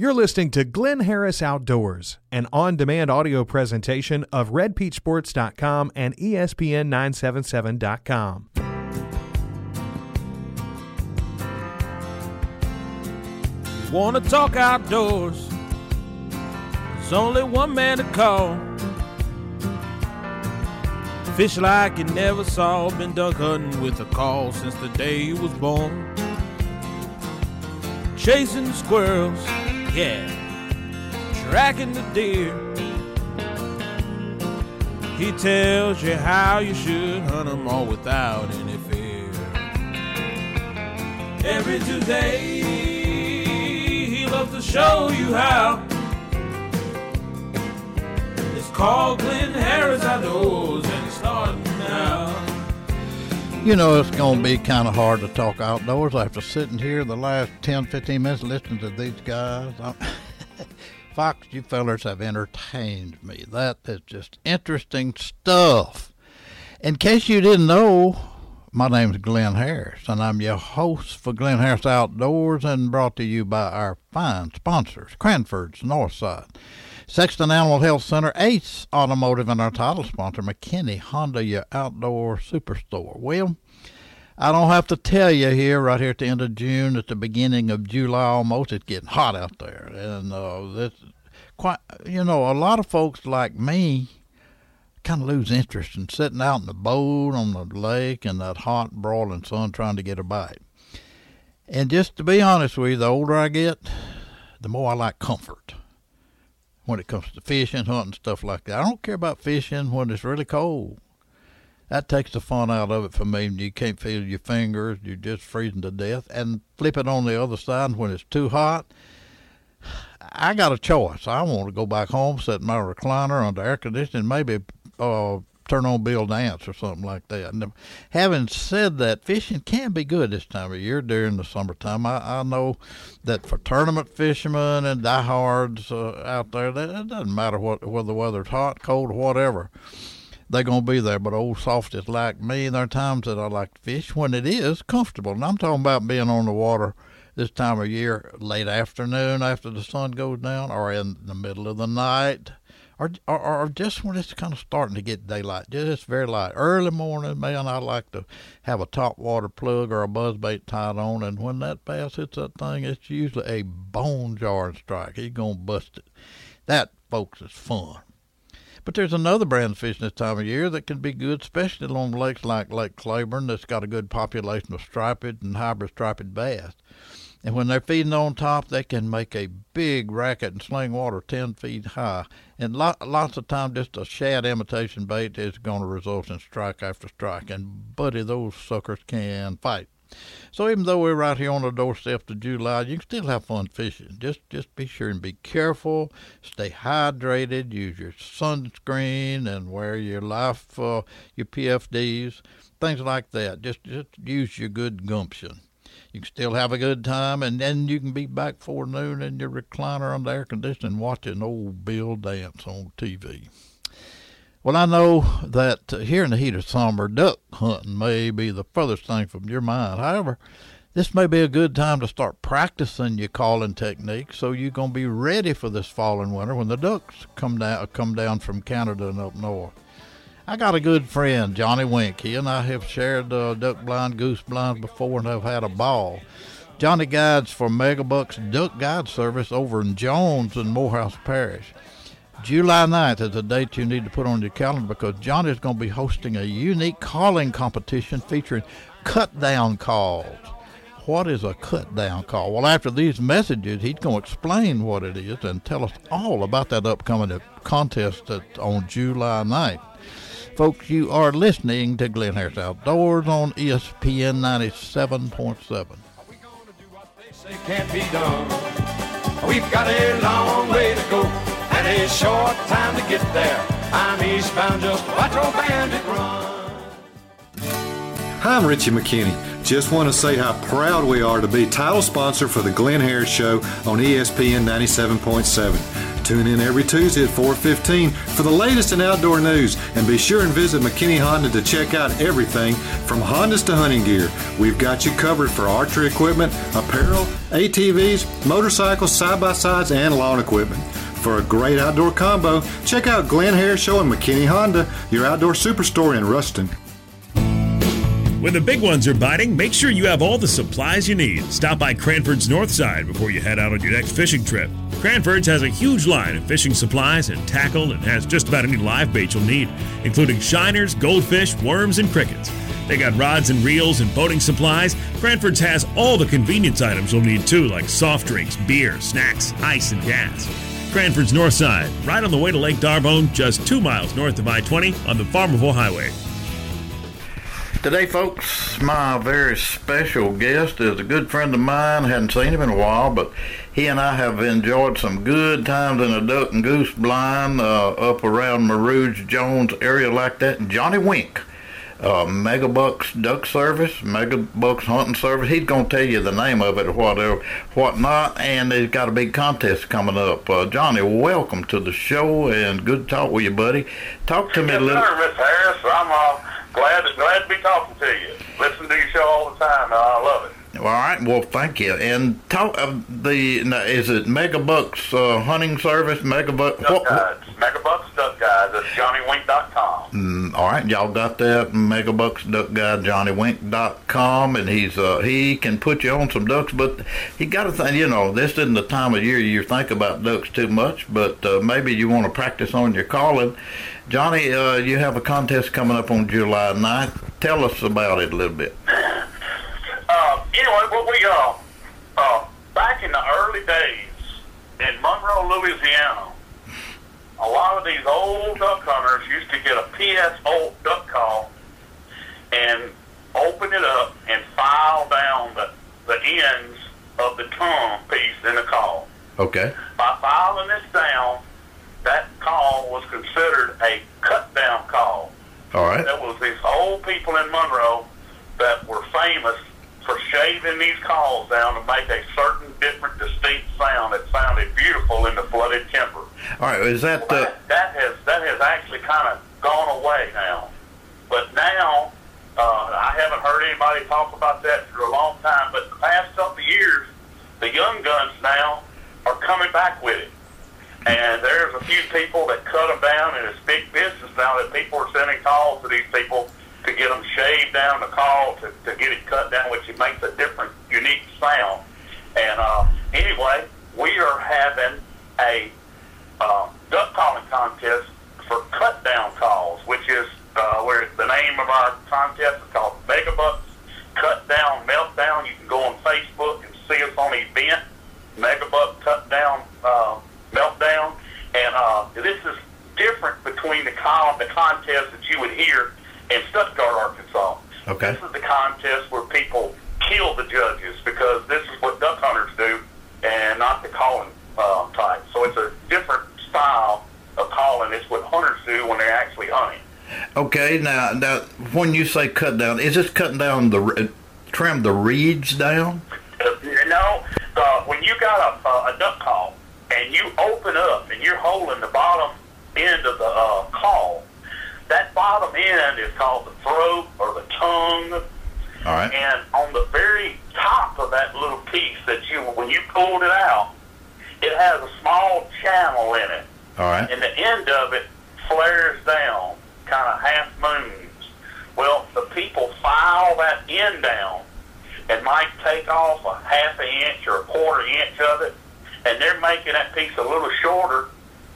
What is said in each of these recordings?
You're listening to Glynn Harris Outdoors, an on demand audio presentation of RedPeachSports.com and E ESPN977.com. Want to talk outdoors? There's only one man to call. Fish like you never saw, been duck hunting with a call since the day you was born. Chasing squirrels, yeah, tracking the deer. He tells you how you should hunt 'em all without any fear. Every Tuesday, he loves to show you how. It's called Glynn Harris Outdoors, You know, it's going to be kind of hard to talk outdoors after sitting here the last 10, 15 minutes listening to these guys. Fox, you fellers have entertained me. That is just interesting stuff. In case you didn't know, my name's Glynn Harris, and I'm your host for Glynn Harris Outdoors and brought to you by our fine sponsors, Cranford's Northside, Sexton Animal Health Center, Ace Automotive, and our title sponsor, McKinney Honda, your outdoor superstore. Well, I don't have to tell you here, right here at the end of June, at the beginning of July almost, it's getting hot out there. And uh, this, quite, you know, a lot of folks like me kind of lose interest in sitting out in the boat on the lake in that hot, broiling sun trying to get a bite. And just to be honest with you, the older I get, the more I like comfort when it comes to fishing, hunting, stuff like that. I don't care about fishing when it's really cold. That takes the fun out of it for me. You can't feel your fingers, you're just freezing to death. And flip it on the other side when it's too hot. I got a choice. I want to go back home, sit in my recliner under air conditioning, maybe uh, turn on Bill Dance or something like that. And having said that, fishing can be good this time of year during the summertime. I, I know that for tournament fishermen and diehards uh, out there, that it doesn't matter what whether the weather's hot, cold, whatever they're to be there. But old softies like me, there are times that I like to fish when it is comfortable. And I'm talking about being on the water this time of year, late afternoon after the sun goes down, or in the middle of the night, or or, or just when it's kind of starting to get daylight, just very light. Early morning, man, I like to have a top water plug or a buzzbait tied on, and when that bass hits that thing, it's usually a bone jarring strike. He's gonna bust it. That, folks, is fun. But there's another brand of fish this time of year that can be good, especially along lakes like Lake Claiborne that's got a good population of striped and hybrid striped bass. And when they're feeding on top, they can make a big racket and sling water 10 feet high. And lot, lots of times, just a shad imitation bait is going to result in strike after strike. And, buddy, those suckers can fight. So even though we're right here on the doorstep of July, you can still have fun fishing. Just just be sure and be careful. Stay hydrated. Use your sunscreen and wear your life uh, your PFDs, things like that. Just just use your good gumption. You can still have a good time, and then you can be back for noon in your recliner under air conditioning watching old Bill Dance on TV. Well, I know that uh, here in the heat of summer, duck hunting may be the furthest thing from your mind. However, this may be a good time to start practicing your calling technique so you're going to be ready for this fall and winter when the ducks come down come down from Canada and up north. I got a good friend, Johnny Wink. He and I have shared uh, duck blind, goose blind before and have had a ball. Johnny guides for Megabucks Duck Guide Service over in Jones and Morehouse Parish. July 9th is a date you need to put on your calendar because Johnny is going to be hosting a unique calling competition featuring cut down calls. What is a cut down call? Well, after these messages, he's going to explain what it is and tell us all about that upcoming contest that on July 9th. Folks, you are listening to Glynn Harris Outdoors on ESPN 97.7. can't be done. We've got a long way to go and a short time to get there. I'm eastbound, just watch old bandit run. Hi, I'm Richie McKinney. Just want to say how proud we are to be title sponsor for the Glynn Harris Show on ESPN 97.7. Tune in every Tuesday at 4:15 for the latest in outdoor news, and be sure and visit McKinney Honda to check out everything from Hondas to hunting gear. We've got you covered for archery equipment, apparel, ATVs, motorcycles, side-by-sides, and lawn equipment. For a great outdoor combo, check out Glynn Hare Show and McKinney Honda, your outdoor superstore in Ruston. When the big ones are biting, make sure you have all the supplies you need. Stop by Cranford's North Side before you head out on your next fishing trip. Cranford's has a huge line of fishing supplies and tackle and has just about any live bait you'll need, including shiners, goldfish, worms, and crickets. They got rods and reels and boating supplies. Cranford's has all the convenience items you'll need too, like soft drinks, beer, snacks, ice, and gas. Cranford's North Side, right on the way to Lake D'Arbonne, just two miles north of I 20 on the Farmerville Highway. Today, folks, my very special guest is a good friend of mine. Hadn't seen him in a while, but he and I have enjoyed some good times in a duck and goose blind uh, up around Mer Rouge Jones area like that. And Johnny Wink, uh, Megabucks Duck Service, Megabucks Hunting Service. He's going to tell you the name of it whatever, whatnot, and he's got a big contest coming up. Uh, Johnny, welcome to the show, and good to talk with you, buddy. Talk to me a Yes, little. sir, Miss Harris. I'm uh, glad glad to be talking to you. Listen to your show all the time. I love it. All right. Well, thank you. And talk of the now, is it Megabucks uh, hunting service? Megabucks. Duck Guides, Megabucks Duck Guides. That's JohnnyWink.com. Mm, all right, y'all got that Megabucks Duck Guy JohnnyWink.com, and he's uh, he can put you on some ducks, but you got to think, you know, this isn't the time of year you think about ducks too much, but uh, maybe you want to practice on your calling. Johnny, uh, you have a contest coming up on July 9th. Tell us about it a little bit. Anyway, what we uh, uh, back in the early days in Monroe, Louisiana, a lot of these old duck hunters used to get a PSO duck call and open it up and file down the, the ends of the tongue piece in the call. Okay. By filing this down, that call was considered a cut down call. All right. There was these old people in Monroe that were famous for shaving these calls down to make a certain different distinct sound that sounded beautiful in the flooded timber. All right. Is that uh, That, that has that has actually kind of gone away now. But now uh, I haven't heard anybody talk about that for a long time. But the past couple of years, the young guns now are coming back with it. And there's a few people that cut them down, and it's big business now that people are sending calls to these people to get them shaved down the call to, to get it cut down, which it makes a different, unique sound. And uh, anyway, we are having a uh, duck calling contest for cut down calls, which is uh, where the name of our contest is called Megabucks Cut Down Meltdown. You can go on Facebook and see us on the event, Megabuck Cut Down uh, Meltdown. And uh, this is different between the, con- the contest that you would hear in Stuttgart, Arkansas. Okay. This is the contest where people kill the judges because this is what duck hunters do and not the calling uh, type. So it's a different style of calling. It's what hunters do when they're actually hunting. okay? Now, now, when you say cut down, is this cutting down the re- trim the reeds down? Uh, you know, uh, when you got a, a duck call and you open up and you're holding the bottom end of the uh, call, that bottom end is called the throat or the tongue. All right. And on the very top of that little piece that you, when you pulled it out, it has a small channel in it. All right. And the end of it flares down, kind of half moons. Well, the people file that end down and might take off a half an inch or a quarter inch of it, and they're making that piece a little shorter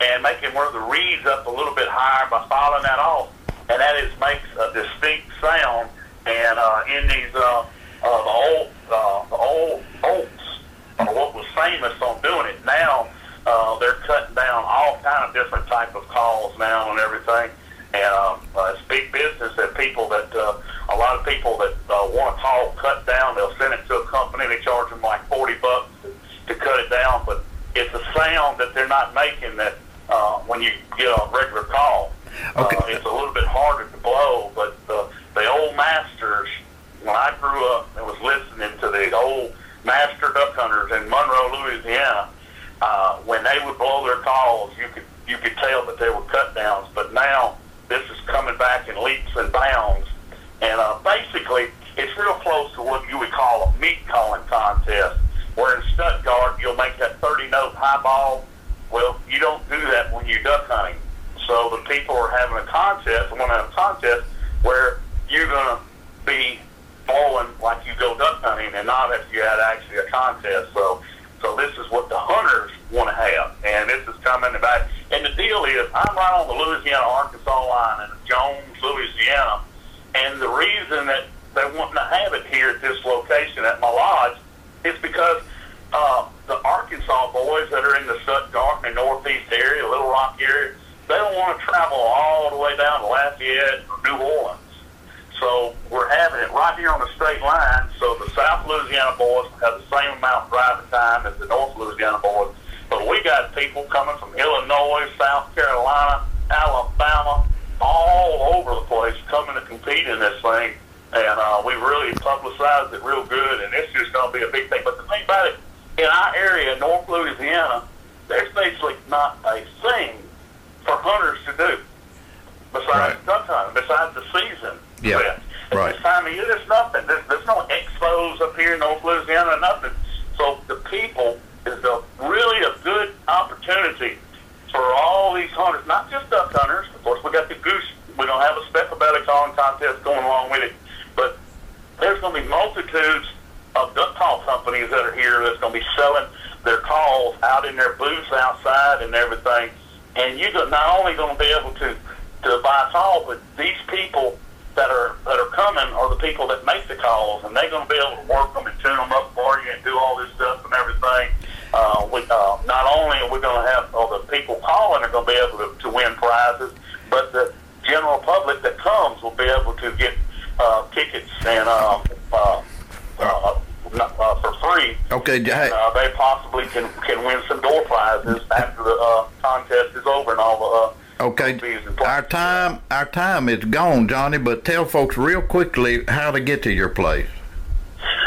and making where the reeds up a little bit higher by filing that off, and that is makes a distinct sound. And uh, in these uh, uh, the old uh, the old oaks are what was famous on doing it. Now uh, they're cutting down all kind of different type of calls now and everything. And um, uh, it's big business that people that uh, a lot of people that uh, want a call cut down, they'll send it to a company. They charge them like forty bucks to cut it down, but it's a sound that they're not making that uh, when you get a regular call. Okay. Uh, it's a little bit harder to blow, but uh, the old masters, when I grew up and was listening to the old master duck hunters in Monroe, Louisiana, uh, when they would blow their calls, you could you could tell that they were cut downs. But now this is coming back in leaps and bounds, and uh, basically it's real close to what you would call a meat calling contest. Where in Stuttgart you'll make that 30 note high ball. Well, you don't do that when you're duck hunting. So the people are having a contest, want to have a contest where you're going to be blowing like you go duck hunting and not if you had actually a contest. So, so this is what the hunters want to have, and this is coming back. And the deal is, I'm right on the Louisiana Arkansas line in Jones, Louisiana, and the reason that they want to have it here at this location at my lodge is because uh, Arkansas boys that are in the Stuttgart and Northeast area, Little Rock area, they don't want to travel all the way down to Lafayette or New Orleans. So we're having it right here on the straight line. So the South Louisiana boys have the same amount of driving time as the North Louisiana boys. But we got people coming from Illinois, South Carolina, Alabama, all over the place coming to compete in this thing. And uh, we really publicized it real good, and it's just going to be a big thing. But the thing about it, in our area, North Louisiana, there's basically not a thing for hunters to do besides Right. duck hunting, besides the season. Yeah, At right. this time of year, there's nothing. There's, there's no expos up here in North Louisiana, nothing. So the people is a really a good opportunity for all these hunters, not just duck hunters. Of course, we got the goose. We don't have a speckled belly calling contest going along with it, but there's going to be multitudes of duck call companies that are here that's going to be selling their calls out in their booths outside and everything. And you're not only going to be able to to buy a call, but these people that are that are coming are the people that make the calls, and they're going to be able to work them and tune them up for you and do all this stuff and everything. Uh, we, uh, not only are we going to have all the people calling are going to be able to, to win prizes, but the general public that comes will be able to get uh, tickets and uh, uh, uh, free. Okay, hey, Uh, they possibly can can win some door prizes after the uh, contest is over and all the. Uh, okay. Our time, our time is gone, Johnny. But tell folks real quickly how to get to your place.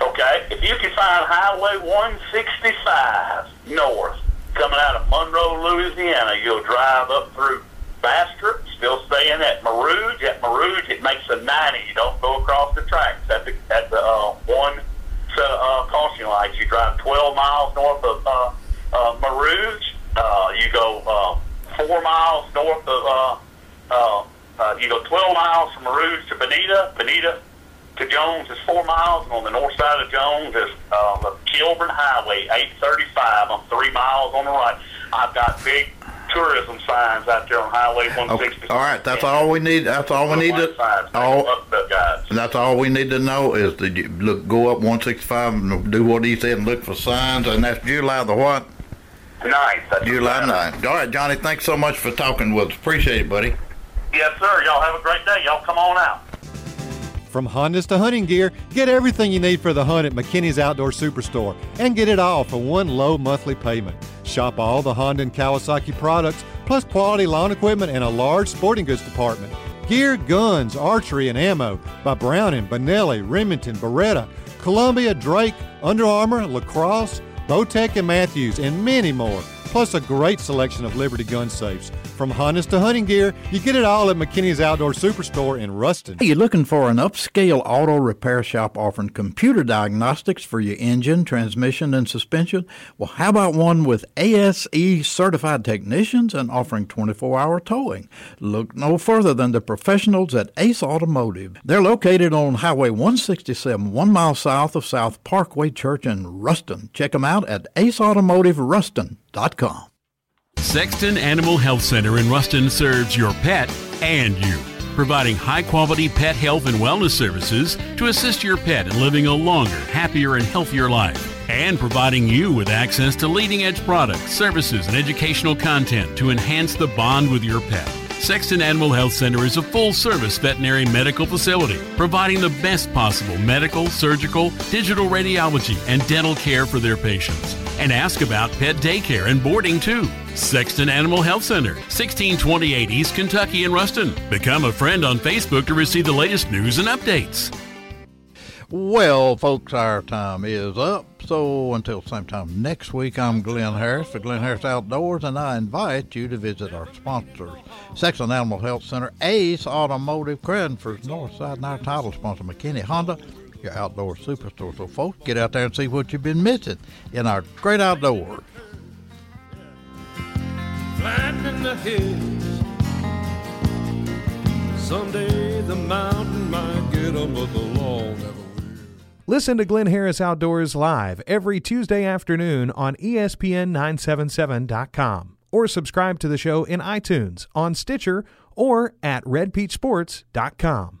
Okay, if you can find Highway 165 north coming out of Monroe, Louisiana, you'll drive up through Bastrop, still staying at Mer Rouge. At Mer Rouge, it makes a 90. You don't go across the tracks at the at the uh, one set of uh, caution lights. You drive 12 miles north of uh, uh, Mer Rouge. Uh, you go uh, four miles north of. Uh, uh, uh, you go 12 miles from Mer Rouge to Bonita. Bonita to Jones is four miles, and on the north side of Jones is uh, the Kilbourne Highway, 835. I'm three miles on the right. I've got big tourism signs out there on Highway 160. Okay. All right, that's all we need. That's all we need to. Signs, All, up guys. And that's all we need to know is to look, go up 165 and do what he said and look for signs. And that's July the what? Ninth. that's July right. 9th. All right, Johnny, thanks so much for talking with us. Appreciate it, buddy. Yes, sir. Y'all have a great day. Y'all come on out. From Hondas to hunting gear, get everything you need for the hunt at McKinney's Outdoor Superstore and get it all for one low monthly payment. Shop all the Honda and Kawasaki products, plus quality lawn equipment and a large sporting goods department. Gear, guns, archery, and ammo by Browning, Benelli, Remington, Beretta, Columbia, Drake, Under Armour, Lacrosse, Bowtech, and Mathews, and many more. Plus a great selection of Liberty gun safes. From Hondas to hunting gear, you get it all at McKinney's Outdoor Superstore in Ruston. Are you looking for an upscale auto repair shop offering computer diagnostics for your engine, transmission, and suspension? Well, how about one with ASE certified technicians and offering 24 hour towing? Look no further than the professionals at Ace Automotive. They're located on Highway 167, one mile south of South Parkway Church in Ruston. Check them out at aceautomotiveruston.com. Sexton Animal Health Center in Ruston serves your pet and you, providing high quality pet health and wellness services to assist your pet in living a longer, happier, and healthier life, and providing you with access to leading edge products, services, and educational content to enhance the bond with your pet. Sexton Animal Health Center is a full service veterinary medical facility providing the best possible medical, surgical, digital radiology, and dental care for their patients. And ask about pet daycare and boarding too. Sexton Animal Health Center, 1628 East Kentucky in Ruston. Become a friend on Facebook to receive the latest news and updates. Well, folks, our time is up. So until same time next week, I'm Glynn Harris for Glynn Harris Outdoors, and I invite you to visit our sponsors, Sexton Animal Health Center, Ace Automotive, Cranford's Northside, and our title sponsor, McKinney Honda, your outdoor superstore. So, folks, get out there and see what you've been missing in our great outdoors. Flattening the hills. Someday the mountain might get 'em, but the law never. Listen to Glynn Harris Outdoors live every Tuesday afternoon on E ESPN977.com or subscribe to the show in iTunes, on Stitcher, or at redpeachsports.com.